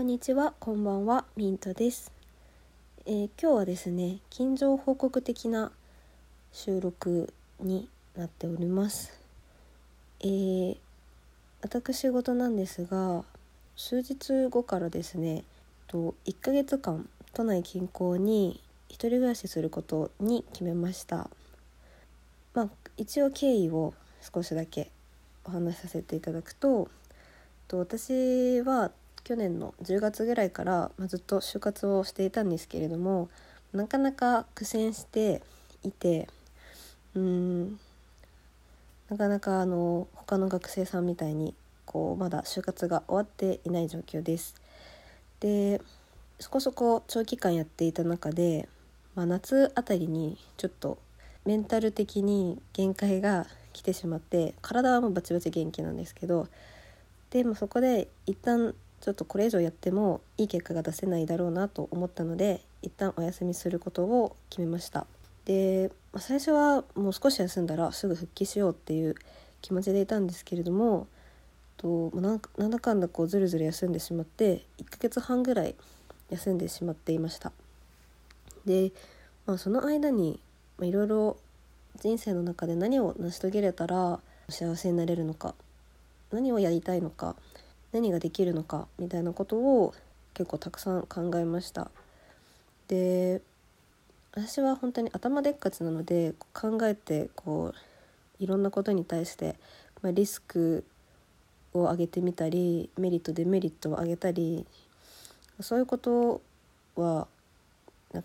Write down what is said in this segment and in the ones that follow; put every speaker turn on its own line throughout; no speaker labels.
こんにちは、こんばんは、ミントです。えー今日はですね、近所報告的な収録になっております。えー私事なんですが、数日後からですね、と1ヶ月間都内近郊に一人暮らしすることに決めました。まあ一応経緯を少しだけお話しさせていただくと、と私は去年の10月ぐらいから、まあ、ずっと就活をしていたんですけれどもなかなか苦戦していてうーんなかなかあの他の学生さんみたいにこうまだ就活が終わっていない状況です。でそこそこ長期間やっていた中で、まあ、夏あたりにちょっとメンタル的に限界が来てしまって体はもうバチバチ元気なんですけどでもそこで一旦ちょっとこれ以上やってもいい結果が出せないだろうなと思ったので一旦お休みすることを決めました。で、まあ最初はもう少し休んだらすぐ復帰しようっていう気持ちでいたんですけれどもとなんだかんだこうずるずる休んでしまって1ヶ月半ぐらい休んでしまっていました。で、まあ、その間にいろいろ人生の中で何を成し遂げれたら幸せになれるのか何をやりたいのか何ができるのかみたいなことを結構たくさん考えました。で私は本当に頭でっかちなので考えてこういろんなことに対して、まあ、リスクを上げてみたりメリットデメリットを上げたりそういうことは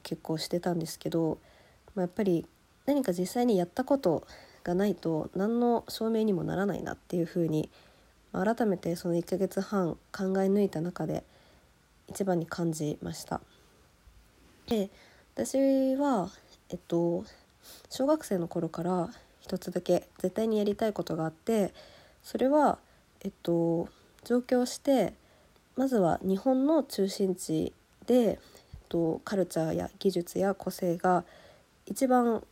結構してたんですけど、まあ、やっぱり何か実際にやったことがないと何の証明にもならないなっていうふうにまあ改めてその1ヶ月半考え抜いた中で一番に感じました。で私はえっと小学生の頃から一つだけ絶対にやりたいことがあってそれはえっと上京してまずは日本の中心地で、えっと、カルチャーや技術や個性が一番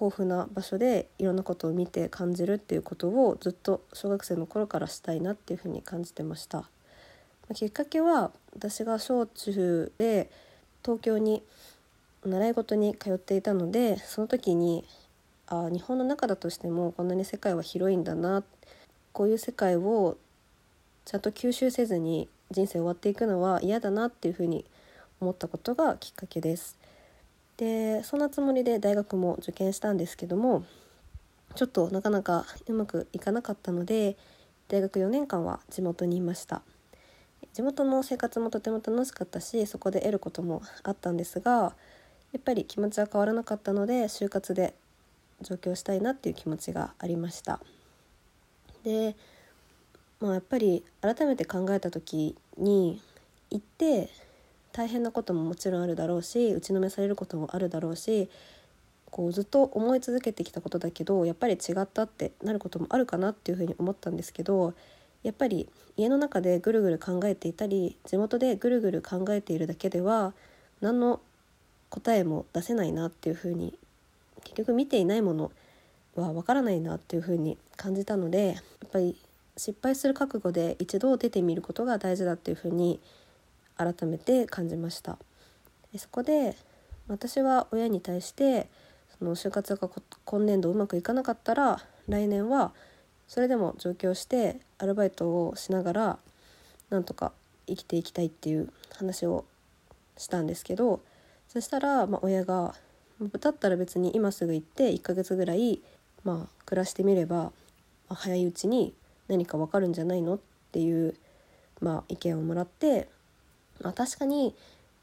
豊富な場所でいろんなことを見て感じるっていうことをずっと小学生の頃からしたいなっていうふうに感じてました。きっかけは私が小中で東京に習い事に通っていたのでその時にあ日本の中だとしてもこんなに世界は広いんだなこういう世界をちゃんと吸収せずに人生終わっていくのは嫌だなっていうふうに思ったことがきっかけです。でそんなつもりで大学も受験したんですけどもちょっとなかなかうまくいかなかったので大学4年間は地元にいました。地元の生活もとても楽しかったしそこで得ることもあったんですがやっぱり気持ちは変わらなかったので就活で上京したいなっていう気持ちがありました。でまあやっぱり改めて考えた時に行って大変なことももちろんあるだろうし打ちのめされることもあるだろうしこうずっと思い続けてきたことだけどやっぱり違ったってなることもあるかなっていうふうに思ったんですけどやっぱり家の中でぐるぐる考えていたり地元でぐるぐる考えているだけでは何の答えも出せないなっていうふうに結局見ていないものはわからないなっていうふうに感じたのでやっぱり失敗する覚悟で一度出てみることが大事だっていうふうに改めて感じましたでそこで私は親に対してその就活が今年度うまくいかなかったら来年はそれでも上京してアルバイトをしながらなんとか生きていきたいっていう話をしたんですけどそしたら、ま、親が「だったら別に今すぐ行って1ヶ月ぐらい、まあ、暮らしてみれば、早いうちに何かわかるんじゃないの?」っていう、まあ、意見をもらってまあ、確かに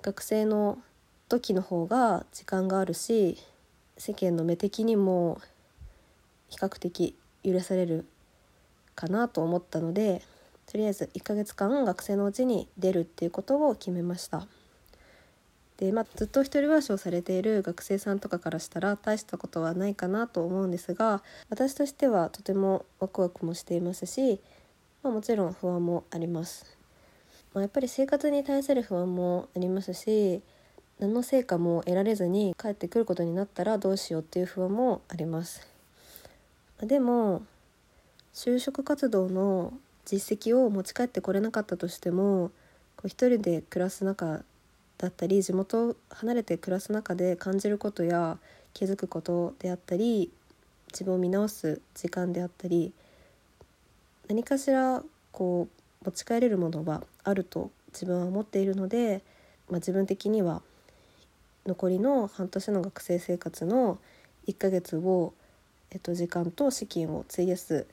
学生の時の方が時間があるし世間の目的にも比較的許されるかなと思ったのでとりあえず1ヶ月間学生のうちに出るっていうことを決めました。でまあ、ずっと一人暮らしをされている学生さんとかからしたら大したことはないかなと思うんですが私としてはとてもワクワクもしていますし、まあ、もちろん不安もあります。まあ、やっぱり生活に対する不安もありますし何の成果も得られずに帰ってくることになったらどうしようっていう不安もあります。でも就職活動の実績を持ち帰ってこれなかったとしてもこう一人で暮らす中だったり地元を離れて暮らす中で感じることや気づくことであったり自分を見直す時間であったり何かしらこう持ち帰れるものはあると自分は思っているので、まあ、自分的には残りの半年の学生生活の1ヶ月を、えっと、時間と資金を費やす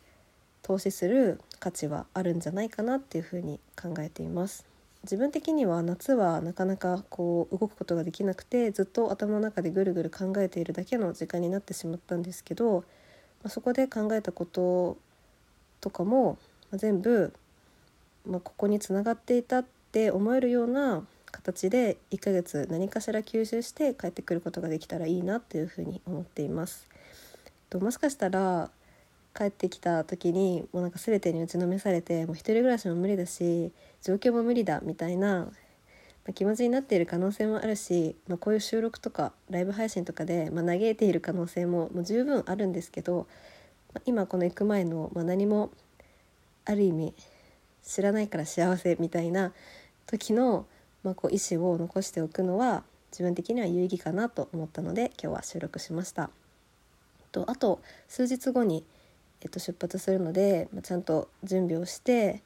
投資する価値はあるんじゃないかなっていうふうに考えています。自分的には夏はなかなかこう動くことができなくてずっと頭の中でぐるぐる考えているだけの時間になってしまったんですけど、まあ、そこで考えたこととかも、ま、全部、まあ、ここにつながっていたって思えるような形で1ヶ月何かしら吸収して帰ってくることができたらいいなっていうふうに思っています。ともしかしたら帰ってきた時にもうなんか全てに打ちのめされてもう一人暮らしも無理だし状況も無理だみたいな、ま、気持ちになっている可能性もあるし、まあ、こういう収録とかライブ配信とかで、まあ、嘆いている可能性ももう十分あるんですけど、まあ、今この行く前の、まあ、何もある意味知らないから幸せみたいな時の、まあ、こう意思を残しておくのは自分的には有意義かなと思ったので今日は収録しました。とあと数日後にえっと、出発するので、まあ、ちゃんと準備をして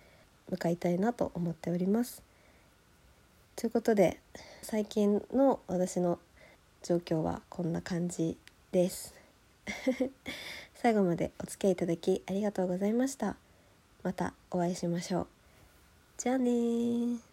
向かいたいなと思っております。ということで最近の私の状況はこんな感じです。最後までお付き合いいただきありがとうございました。またお会いしましょう。じゃあね